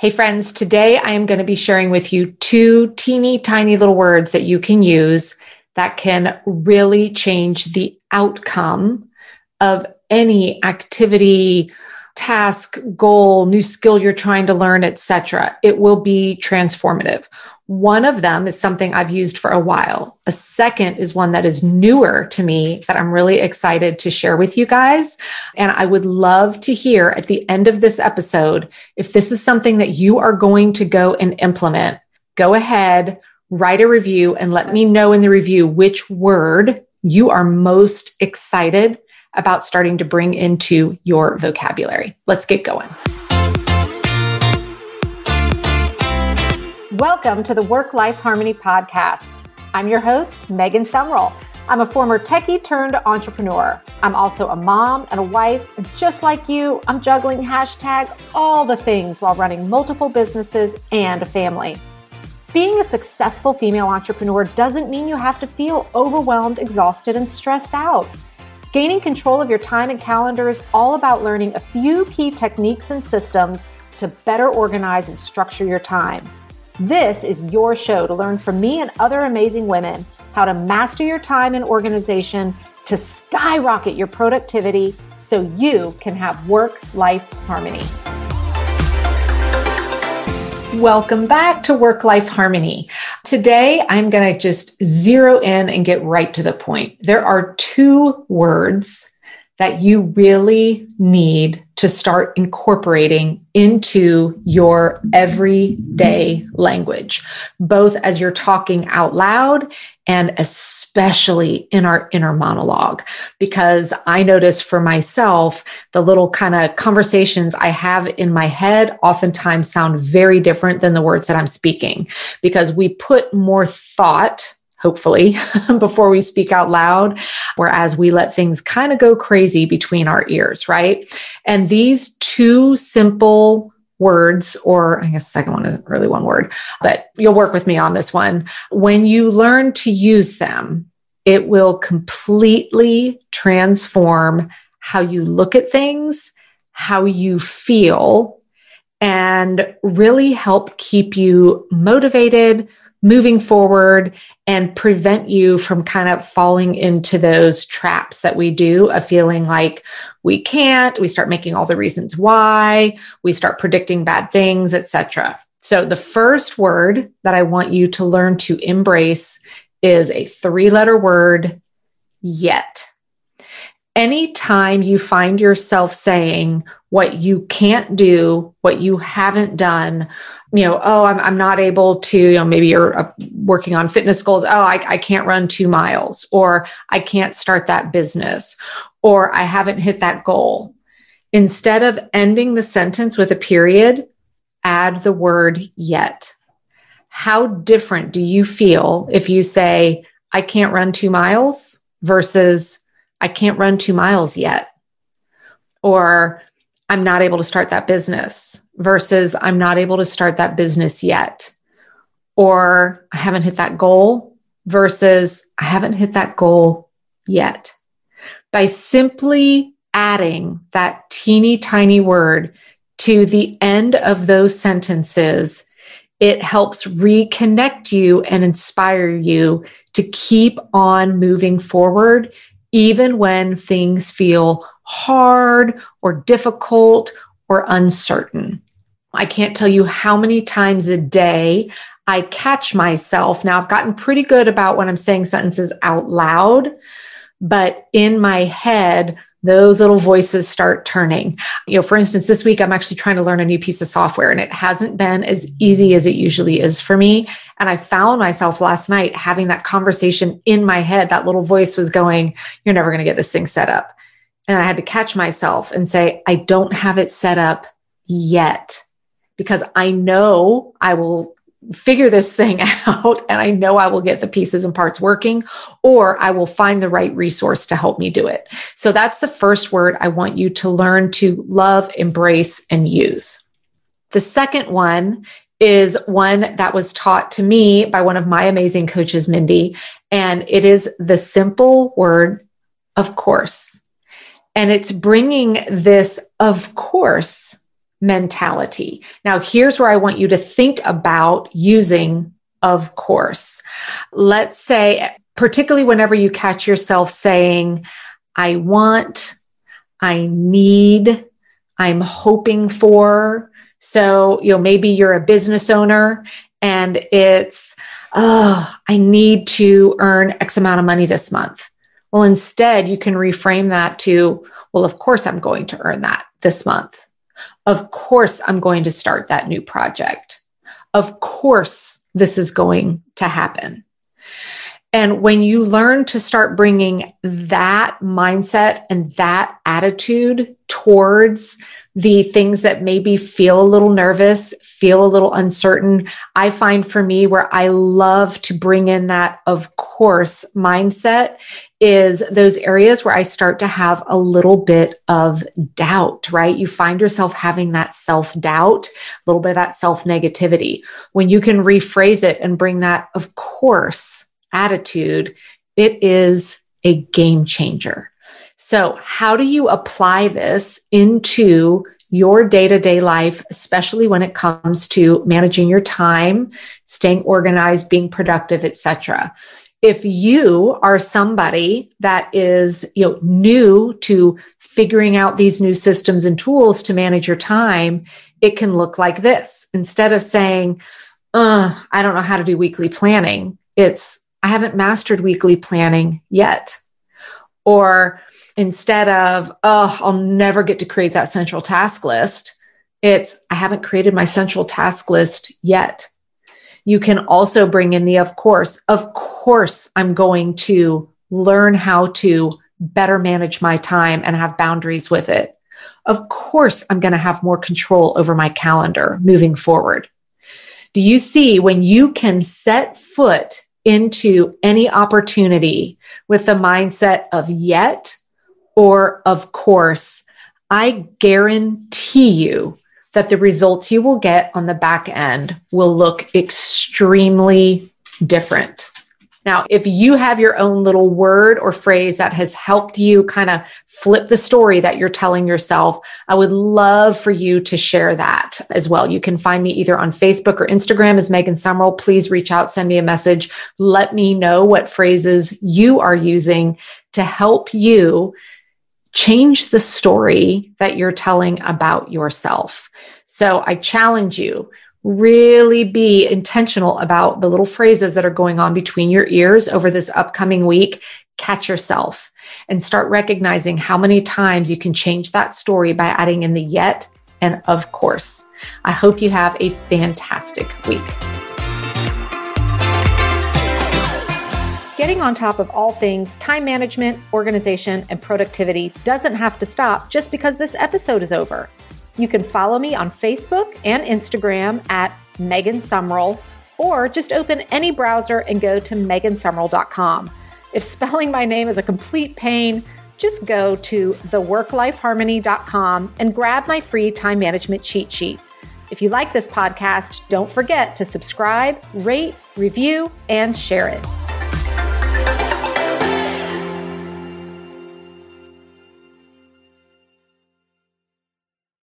Hey, friends, today I am going to be sharing with you two teeny tiny little words that you can use that can really change the outcome of any activity, task, goal, new skill you're trying to learn, etc. It will be transformative. One of them is something I've used for a while. A second is one that is newer to me that I'm really excited to share with you guys. And I would love to hear at the end of this episode if this is something that you are going to go and implement. Go ahead, write a review, and let me know in the review which word you are most excited about starting to bring into your vocabulary. Let's get going. Welcome to the Work Life Harmony Podcast. I'm your host, Megan Sumrell. I'm a former techie turned entrepreneur. I'm also a mom and a wife. And just like you, I'm juggling hashtag all the things while running multiple businesses and a family. Being a successful female entrepreneur doesn't mean you have to feel overwhelmed, exhausted, and stressed out. Gaining control of your time and calendar is all about learning a few key techniques and systems to better organize and structure your time. This is your show to learn from me and other amazing women how to master your time and organization to skyrocket your productivity so you can have work life harmony. Welcome back to Work Life Harmony. Today, I'm going to just zero in and get right to the point. There are two words that you really need to start incorporating into your everyday language, both as you're talking out loud and especially in our inner monologue. Because I notice for myself, the little kind of conversations I have in my head oftentimes sound very different than the words that I'm speaking because we put more thought hopefully, before we speak out loud, whereas we let things kind of go crazy between our ears, right? And these two simple words, or I guess the second one isn't really one word, but you'll work with me on this one. When you learn to use them, it will completely transform how you look at things, how you feel, and really help keep you motivated, moving forward and prevent you from kind of falling into those traps that we do of feeling like we can't we start making all the reasons why we start predicting bad things etc so the first word that i want you to learn to embrace is a three letter word yet anytime you find yourself saying what you can't do, what you haven't done, you know, oh, I'm, I'm not able to, you know, maybe you're uh, working on fitness goals. Oh, I, I can't run two miles, or I can't start that business, or I haven't hit that goal. Instead of ending the sentence with a period, add the word yet. How different do you feel if you say, I can't run two miles versus I can't run two miles yet? Or I'm not able to start that business versus I'm not able to start that business yet. Or I haven't hit that goal versus I haven't hit that goal yet. By simply adding that teeny tiny word to the end of those sentences, it helps reconnect you and inspire you to keep on moving forward, even when things feel hard or difficult or uncertain. I can't tell you how many times a day I catch myself. Now, I've gotten pretty good about when I'm saying sentences out loud, but in my head, those little voices start turning. You know, for instance, this week I'm actually trying to learn a new piece of software and it hasn't been as easy as it usually is for me. And I found myself last night having that conversation in my head. That little voice was going, You're never going to get this thing set up. And I had to catch myself and say, I don't have it set up yet because I know I will figure this thing out and I know I will get the pieces and parts working or I will find the right resource to help me do it. So that's the first word I want you to learn to love, embrace, and use. The second one is one that was taught to me by one of my amazing coaches, Mindy, and it is the simple word, of course. And it's bringing this, of course, mentality. Now, here's where I want you to think about using of course. Let's say, particularly whenever you catch yourself saying, I want, I need, I'm hoping for. So, you know, maybe you're a business owner and it's, oh, I need to earn X amount of money this month. Well, instead, you can reframe that to, well, of course, I'm going to earn that this month. Of course, I'm going to start that new project. Of course, this is going to happen. And when you learn to start bringing that mindset and that attitude towards the things that maybe feel a little nervous, feel a little uncertain. I find for me where I love to bring in that, of course, mindset is those areas where I start to have a little bit of doubt, right? You find yourself having that self doubt, a little bit of that self negativity. When you can rephrase it and bring that, of course, attitude, it is a game changer. So, how do you apply this into your day to day life, especially when it comes to managing your time, staying organized, being productive, etc.? If you are somebody that is, you know, new to figuring out these new systems and tools to manage your time, it can look like this. Instead of saying, uh, I don't know how to do weekly planning, it's I haven't mastered weekly planning yet. Or instead of, oh, I'll never get to create that central task list, it's, I haven't created my central task list yet. You can also bring in the, of course, of course, I'm going to learn how to better manage my time and have boundaries with it. Of course, I'm going to have more control over my calendar moving forward. Do you see when you can set foot into any opportunity with the mindset of yet or of course, I guarantee you that the results you will get on the back end will look extremely different. Now, if you have your own little word or phrase that has helped you kind of flip the story that you're telling yourself, I would love for you to share that as well. You can find me either on Facebook or Instagram as Megan Sumrell. Please reach out, send me a message. Let me know what phrases you are using to help you change the story that you're telling about yourself. So I challenge you really be intentional about the little phrases that are going on between your ears over this upcoming week. Catch yourself and start recognizing how many times you can change that story by adding in the yet and of course. I hope you have a fantastic week. Getting on top of all things time management, organization, and productivity doesn't have to stop just because this episode is over. You can follow me on Facebook and Instagram at Megan Sumrell, or just open any browser and go to megansumrell.com. If spelling my name is a complete pain, just go to theworklifeharmony.com and grab my free time management cheat sheet. If you like this podcast, don't forget to subscribe, rate, review, and share it.